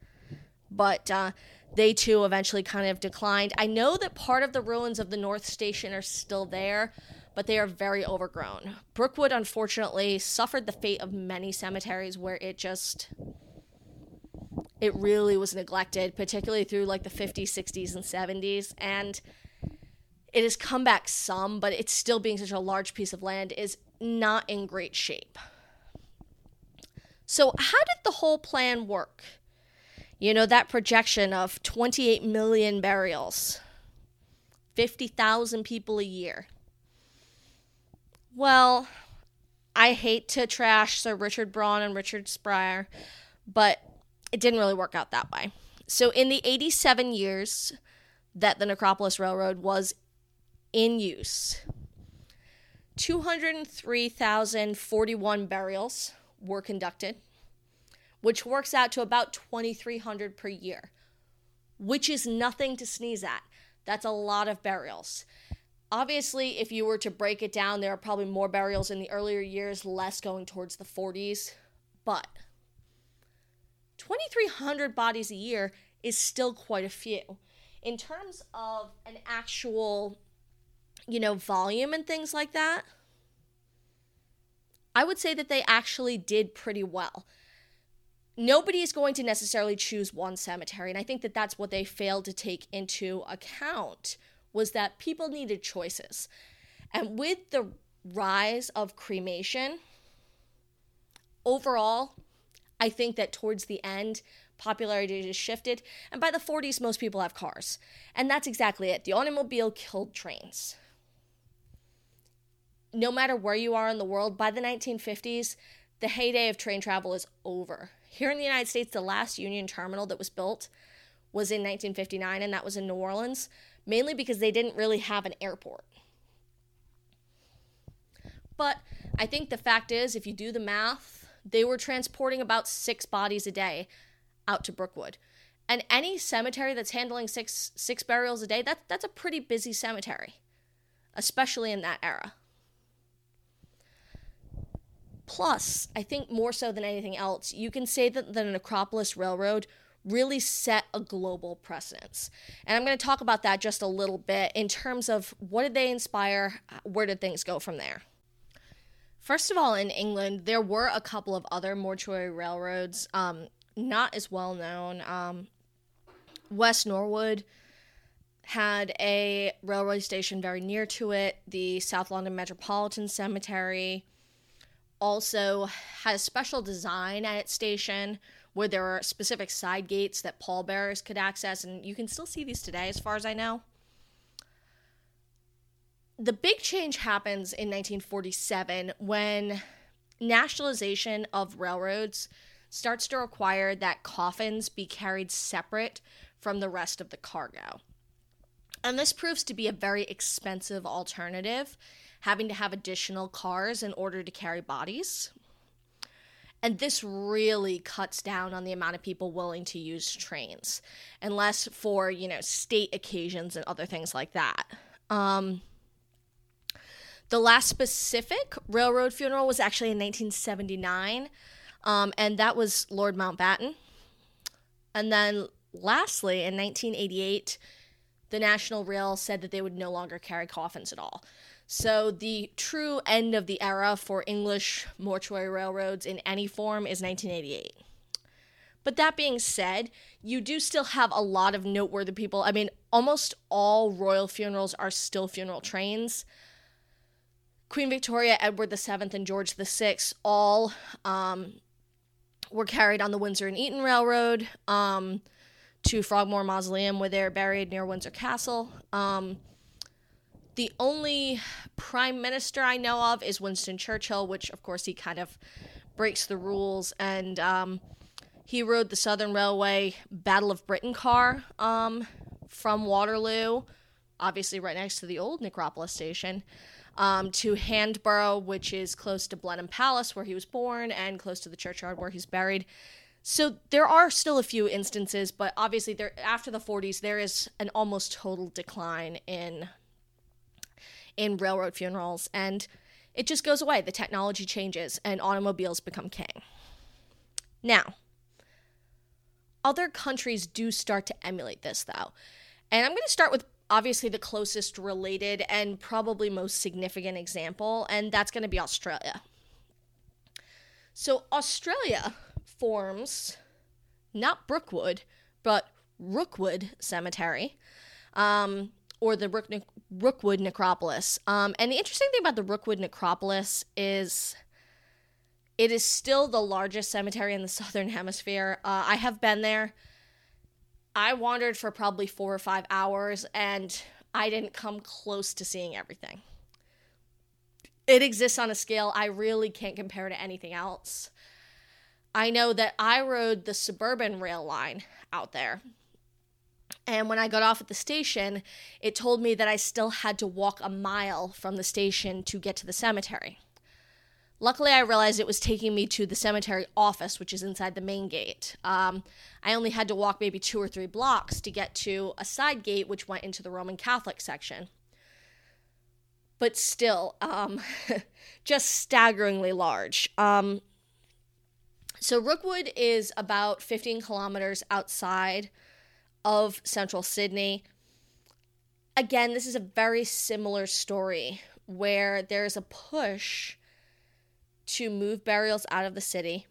but uh, they too eventually kind of declined. I know that part of the ruins of the North Station are still there, but they are very overgrown. Brookwood, unfortunately, suffered the fate of many cemeteries where it just it really was neglected, particularly through like the 50s, 60s, and 70s. And it has come back some, but it's still being such a large piece of land is not in great shape. So, how did the whole plan work? You know, that projection of 28 million burials, 50,000 people a year. Well, I hate to trash Sir Richard Broun and Richard Sprye, but it didn't really work out that way. So, in the 87 years that the Necropolis Railroad was in use. 203,041 burials were conducted, which works out to about 2,300 per year, which is nothing to sneeze at. That's a lot of burials. Obviously, if you were to break it down, there are probably more burials in the earlier years, less going towards the 40s, but 2,300 bodies a year is still quite a few in terms of an actual, you know, volume and things like that, I would say that they actually did pretty well. Nobody is going to necessarily choose one cemetery, and I think that that's what they failed to take into account was that people needed choices. And with the rise of cremation, overall, I think that towards the end, popularity just shifted. And by the 40s, most people have cars. And that's exactly it. The automobile killed trains. No matter where you are in the world, by the 1950s, the heyday of train travel is over. Here in the United States, the last Union terminal that was built was in 1959, and that was in New Orleans, mainly because they didn't really have an airport. But I think the fact is, if you do the math, they were transporting about six bodies a day out to Brookwood. And any cemetery that's handling six six burials a day, that, that's a pretty busy cemetery, especially in that era. Plus, I think more so than anything else, you can say that the Necropolis Railroad really set a global precedence. And I'm going to talk about that just a little bit in terms of what did they inspire, where did things go from there. First of all, in England, there were a couple of other mortuary railroads, um, not as well known. Um, West Norwood had a railway station very near to it. The South London Metropolitan Cemetery also had a special design at its station where there are specific side gates that pallbearers could access, and you can still see these today, as far as I know the big change happens in 1947 when nationalization of railroads starts to require that coffins be carried separate from the rest of the cargo. And this proves to be a very expensive alternative, having to have additional cars in order to carry bodies. And this really cuts down on the amount of people willing to use trains, unless for, you know, state occasions and other things like that. Um, the last specific railroad funeral was actually in 1979, um, and that was Lord Mountbatten. And then lastly, in 1988, the National Rail said that they would no longer carry coffins at all. So the true end of the era for English mortuary railroads in any form is 1988. But that being said, you do still have a lot of noteworthy people. I mean, almost all royal funerals are still funeral trains. Queen Victoria, Edward VII, and George VI all um, were carried on the Windsor and Eton Railroad um, to Frogmore Mausoleum, where they're buried near Windsor Castle. Um, the only prime minister I know of is Winston Churchill, which, of course, he kind of breaks the rules. And um, he rode the Southern Railway Battle of Britain car um, from Waterloo, obviously right next to the old Necropolis station, um, to Hanborough, which is close to Blenheim Palace, where he was born, and close to the churchyard where he's buried. So there are still a few instances, but obviously, there after the 40s, there is an almost total decline in in railroad funerals, and it just goes away. The technology changes, and automobiles become king. Now, other countries do start to emulate this, though, and I'm going to start with obviously the closest related and probably most significant example, and that's going to be Australia. So, Australia forms not Brookwood, but Rookwood Cemetery, um, or the Rook- Rookwood Necropolis. Um, and the interesting thing about the Rookwood Necropolis is it is still the largest cemetery in the Southern Hemisphere. Uh, I have been there. I wandered for probably four or five hours and I didn't come close to seeing everything. It exists on a scale I really can't compare to anything else. I know that I rode the suburban rail line out there. And when I got off at the station, it told me that I still had to walk a mile from the station to get to the cemetery. Luckily, I realized it was taking me to the cemetery office, which is inside the main gate. Um, I only had to walk maybe two or three blocks to get to a side gate, which went into the Roman Catholic section. But still, um, just staggeringly large. Um, so, Rookwood is about 15 kilometers outside of central Sydney. again, this is a very similar story where there's a push to move burials out of the city.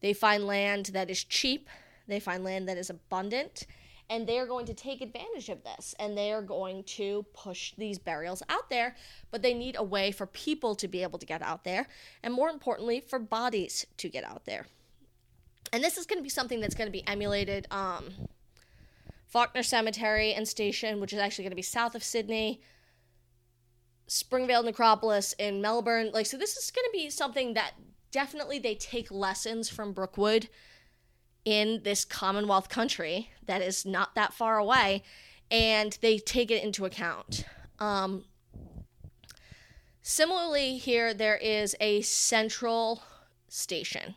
They find land that is cheap, they find land that is abundant, and they are going to take advantage of this. And they are going to push these burials out there. But they need a way for people to be able to get out there. And more importantly for bodies to get out there. And this is going to be something that's going to be emulated um, Fawkner cemetery and station which is actually going to be south of sydney springvale necropolis in melbourne like so this is going to be something that definitely they take lessons from brookwood in this Commonwealth country that is not that far away, and they take it into account. Um, similarly, here there is a central station,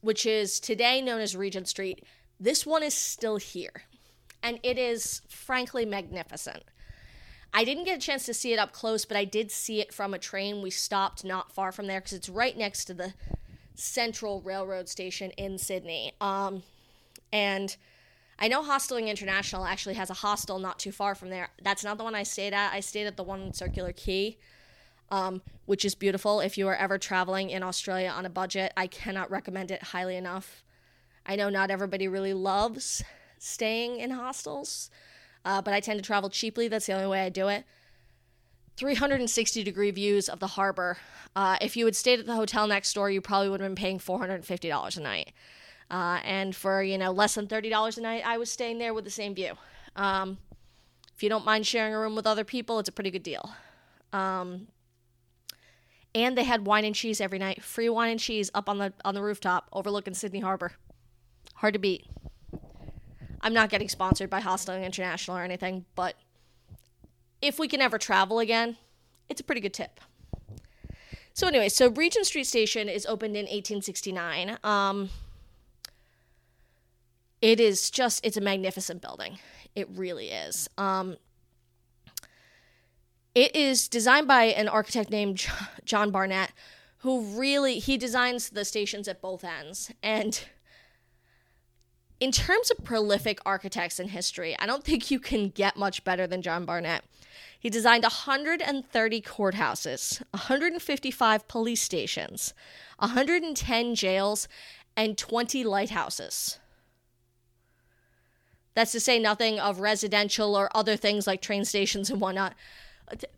which is today known as Regent Street. This one is still here, and it is frankly magnificent. I didn't get a chance to see it up close, but I did see it from a train. We stopped not far from there because it's right next to the Central Railroad Station in Sydney. Um, and I know Hosteling International actually has a hostel not too far from there. That's not the one I stayed at. I stayed at the one in Circular Quay, um, which is beautiful. If you are ever traveling in Australia on a budget, I cannot recommend it highly enough. I know not everybody really loves staying in hostels, uh, but I tend to travel cheaply. That's the only way I do it. 360 degree views of the harbor. Uh, if you had stayed at the hotel next door, you probably would have been paying $450 a night. Uh, and for you know less than $30 a night, I was staying there with the same view. Um, if you don't mind sharing a room with other people, it's a pretty good deal. Um, and they had wine and cheese every night, free wine and cheese up on the on the rooftop overlooking Sydney Harbor. Hard to beat. I'm not getting sponsored by Hosteling International or anything, but if we can ever travel again, it's a pretty good tip. So anyway, so Regent Street Station is opened in 1869. Um, it is just it's a magnificent building. It really is. Um, it is designed by an architect named John Barnett, who really he designs the stations at both ends and in terms of prolific architects in history, I don't think you can get much better than John Barnett. He designed 130 courthouses, 155 police stations, 110 jails, and 20 lighthouses. That's to say nothing of residential or other things like train stations and whatnot.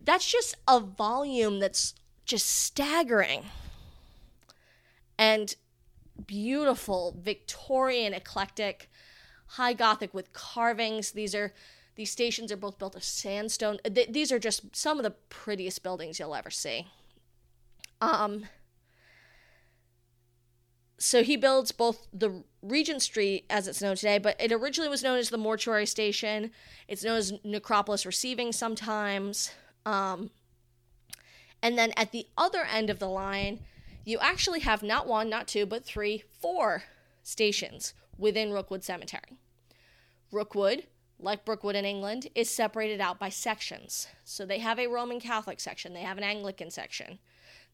That's just a volume that's just staggering. And beautiful Victorian eclectic high gothic with carvings. These are these stations are both built of sandstone. Th- these are just some of the prettiest buildings you'll ever see. Um so he builds both the Regent Street as it's known today, but it originally was known as the Mortuary Station. It's known as Necropolis Receiving sometimes. Um, and then at the other end of the line, you actually have not one, not two, but three, four stations within Rookwood Cemetery. Rookwood, like Brookwood in England, is separated out by sections. So they have a Roman Catholic section, they have an Anglican section,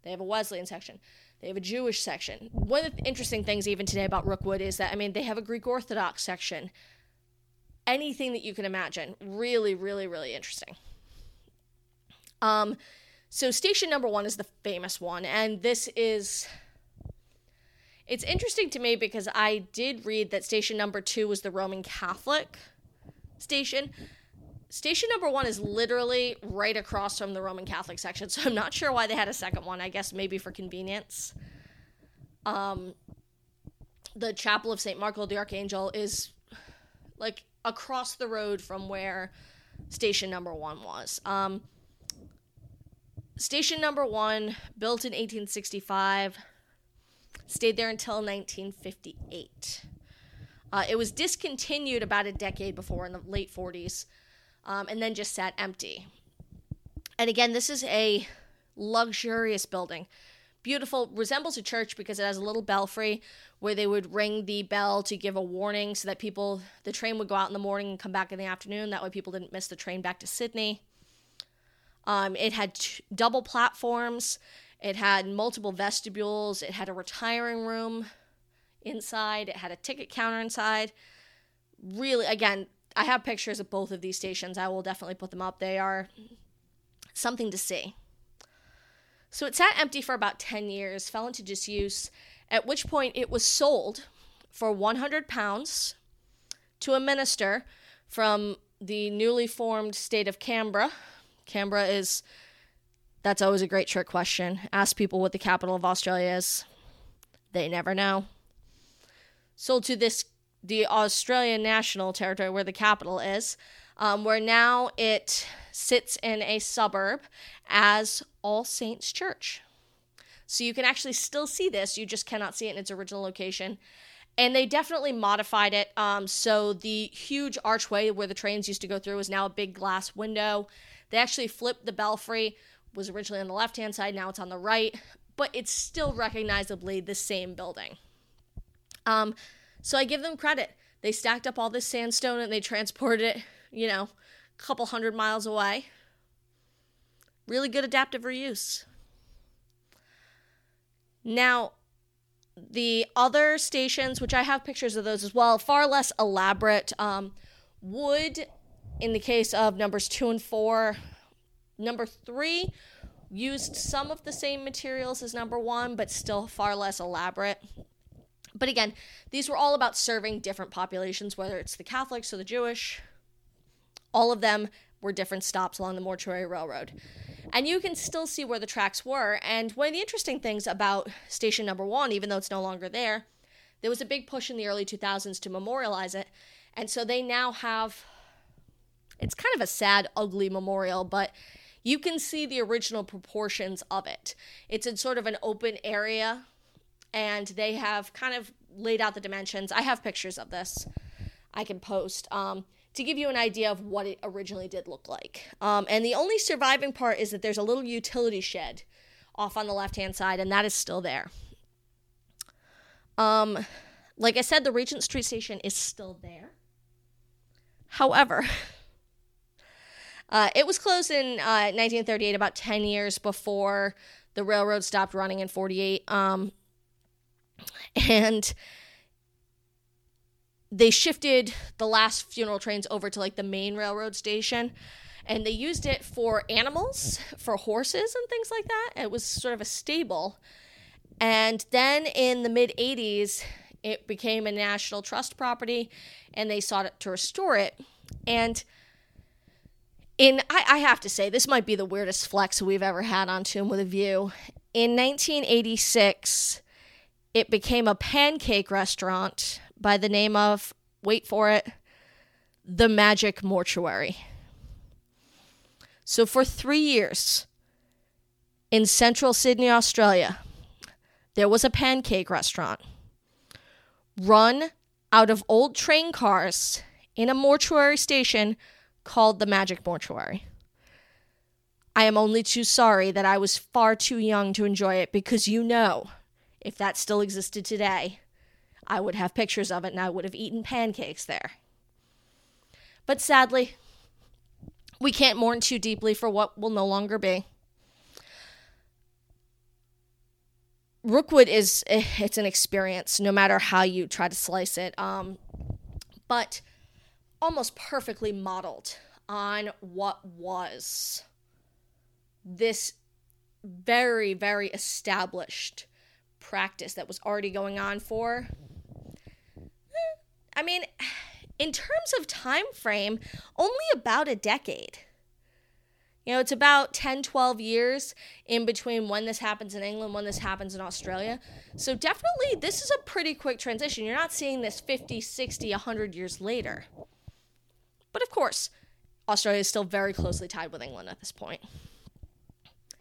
they have a Wesleyan section, they have a Jewish section. One of the interesting things, even today, about Rookwood is that, I mean, they have a Greek Orthodox section. Anything that you can imagine. Really, really, really interesting. Um, so station number one is the famous one, and this is. It's interesting to me because I did read that station number two was the Roman Catholic station. Station number one is literally right across from the Roman Catholic section, so I'm not sure why they had a second one. I guess maybe for convenience. Um, the Chapel of St. Michael the Archangel is like across the road from where station number one was. Um, Station number one, built in 1865, stayed there until 1958. Uh, it was discontinued about a decade before in the late 40s um, and then just sat empty. And again, this is a luxurious building. Beautiful, resembles a church because it has a little belfry where they would ring the bell to give a warning so that people, the train would go out in the morning and come back in the afternoon. That way, people didn't miss the train back to Sydney. Um, it had t- double platforms. It had multiple vestibules. It had a retiring room inside. It had a ticket counter inside. Really, again, I have pictures of both of these stations. I will definitely put them up. They are something to see. So it sat empty for about 10 years, fell into disuse, at which point it was sold for 100 pounds to a minister from the newly formed state of Canberra. Canberra is, that's always a great trick question. Ask people what the capital of Australia is, they never know. Sold to this, the Australian National Territory, where the capital is, um, where now it sits in a suburb as All Saints Church. So you can actually still see this, you just cannot see it in its original location and they definitely modified it. Um, so the huge archway where the trains used to go through is now a big glass window. They actually flipped the belfry. Was originally on the left hand side, now it's on the right, but it's still recognizably the same building. Um, so I give them credit. They stacked up all this sandstone and they transported it, you know, a couple hundred miles away. Really good adaptive reuse. Now, the other stations, which I have pictures of those as well, far less elaborate. Um, would, in the case of numbers two and four, number three used some of the same materials as number one, but still far less elaborate. But again, these were all about serving different populations, whether it's the Catholics or the Jewish. All of them were different stops along the mortuary railroad and you can still see where the tracks were. And one of the interesting things about station number one, even though it's no longer there, there was a big push in the early 2000s to memorialize it. And so they now have, it's kind of a sad, ugly memorial, but you can see the original proportions of it. It's in sort of an open area, and they have kind of laid out the dimensions. I have pictures of this I can post. Um, to give you an idea of what it originally did look like. Um, and the only surviving part is that there's a little utility shed off on the left hand side, and that is still there. Um, like I said, the Regent Street station is still there. However, uh, it was closed in uh, 1938, about 10 years before the railroad stopped running in 48. Um, and they shifted the last funeral trains over to like the main railroad station and they used it for animals for horses and things like that. It was sort of a stable. And then in the mid 80s it became a national trust property and they sought to restore it. And in I, I have to say this might be the weirdest flex we've ever had on Tomb with a View. In 1986 it became a pancake restaurant by the name of, wait for it, The Magic Mortuary. So, for three years in central Sydney, Australia, there was a pancake restaurant run out of old train cars in a mortuary station called the Magic Mortuary. I am only too sorry that I was far too young to enjoy it because you know, if that still existed today, I would have pictures of it and I would have eaten pancakes there. But sadly, we can't mourn too deeply for what will no longer be. Rookwood is eh, it's an experience no matter how you try to slice it. Um, but almost perfectly modeled on what was this very very established practice that was already going on for I mean, in terms of time frame, only about a decade. You know, it's about 10, 12 years in between when this happens in England, when this happens in Australia. So, definitely, this is a pretty quick transition. You're not seeing this 50, 60, 100 years later. But of course, Australia is still very closely tied with England at this point.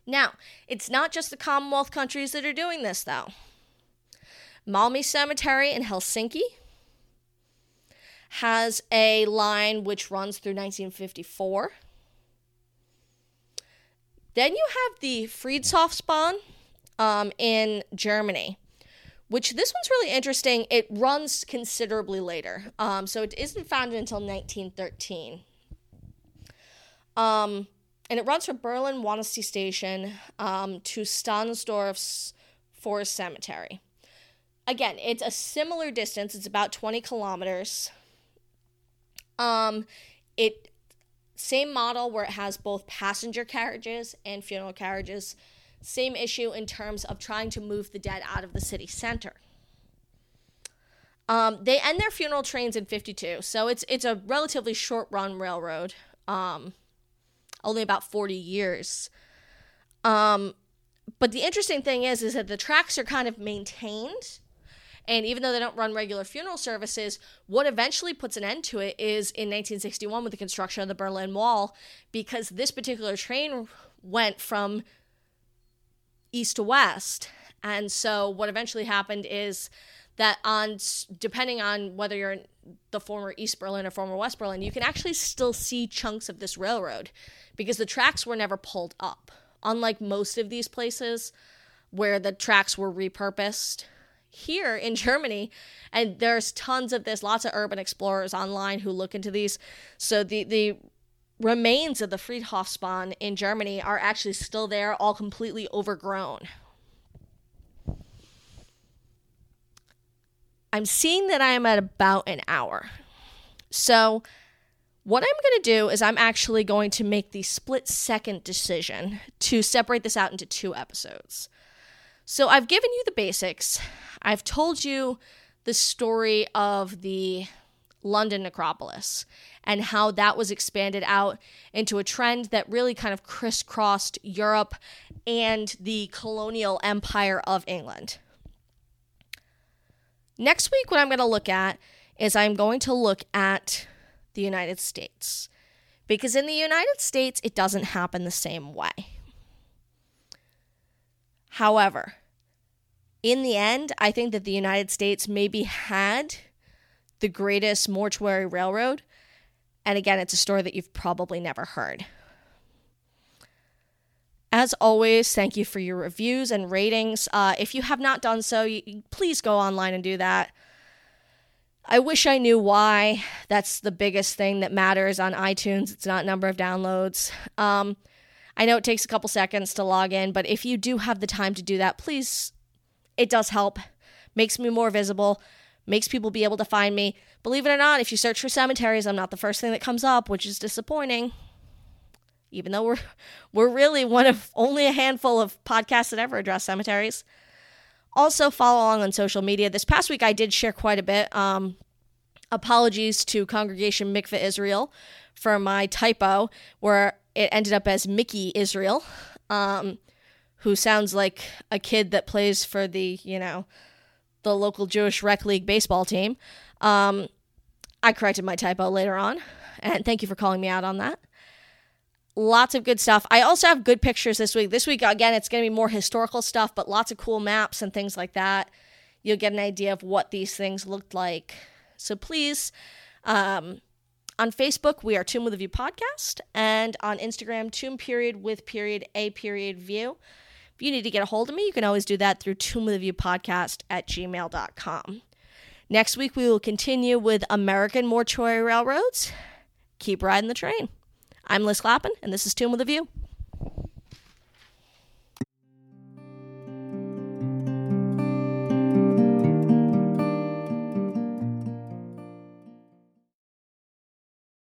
Now, it's not just the Commonwealth countries that are doing this, though. Malmi Cemetery in Helsinki has a line which runs through 1954. Then you have the Friedhofsbahn um, in Germany, which this one's really interesting. It runs considerably later, um, so it isn't founded until 1913. Um, and it runs from Berlin Wannsee Station um, to Stahnsdorf's Forest Cemetery. Again, it's a similar distance. It's about 20 kilometers Um, it same model where it has both passenger carriages and funeral carriages. Same issue in terms of trying to move the dead out of the city center. Um, they end their funeral trains in 52, so it's it's a relatively short run railroad, um, only about 40 years. Um, but the interesting thing is, is that the tracks are kind of maintained, and even though they don't run regular funeral services, what eventually puts an end to it is in 1961 with the construction of the Berlin Wall, because this particular train went from east to west, and so what eventually happened is that on depending on whether you're in the former East Berlin or former West Berlin, you can actually still see chunks of this railroad because the tracks were never pulled up. Unlike most of these places where the tracks were repurposed, here in Germany, and there's tons of this, lots of urban explorers online who look into these. So the the remains of the Friedhofsbahn in Germany are actually still there, all completely overgrown. I'm seeing that I am at about an hour. So, what I'm going to do is I'm actually going to make the split second decision to separate this out into two episodes. So, I've given you the basics. I've told you the story of the London necropolis and how that was expanded out into a trend that really kind of crisscrossed Europe and the colonial empire of England. Next week, what I'm going to look at is I'm going to look at the United States. Because in the United States, it doesn't happen the same way. However, in the end, I think that the United States maybe had the greatest mortuary railroad. And again, it's a story that you've probably never heard. As always, thank you for your reviews and ratings. Uh, if you have not done so, please go online and do that. I wish I knew why. That's the biggest thing that matters on iTunes. It's not number of downloads. Um, I know it takes a couple seconds to log in, but if you do have the time to do that, please, it does help. Makes me more visible, makes people be able to find me. Believe it or not, if you search for cemeteries, I'm not the first thing that comes up, which is disappointing even though we're we're really one of only a handful of podcasts that ever address cemeteries. Also, follow along on social media. This past week, I did share quite a bit. Um, apologies to Congregation Mikveh Israel for my typo, where it ended up as Mickey Israel, um, who sounds like a kid that plays for the you know the local Jewish rec league baseball team. Um, I corrected my typo later on, and thank you for calling me out on that lots of good stuff. I also have good pictures this week. This week, again, it's going to be more historical stuff, but lots of cool maps and things like that. You'll get an idea of what these things looked like. So please, um, on Facebook, we are Tomb with a View podcast, and on Instagram, Tomb period with period a period view. If you need to get a hold of me, you can always do that through Tomb with a View podcast at gmail.com. Next week, we will continue with American Mortuary Railroads. Keep riding the train. I'm Liz Clappin, and this is Tomb with a View.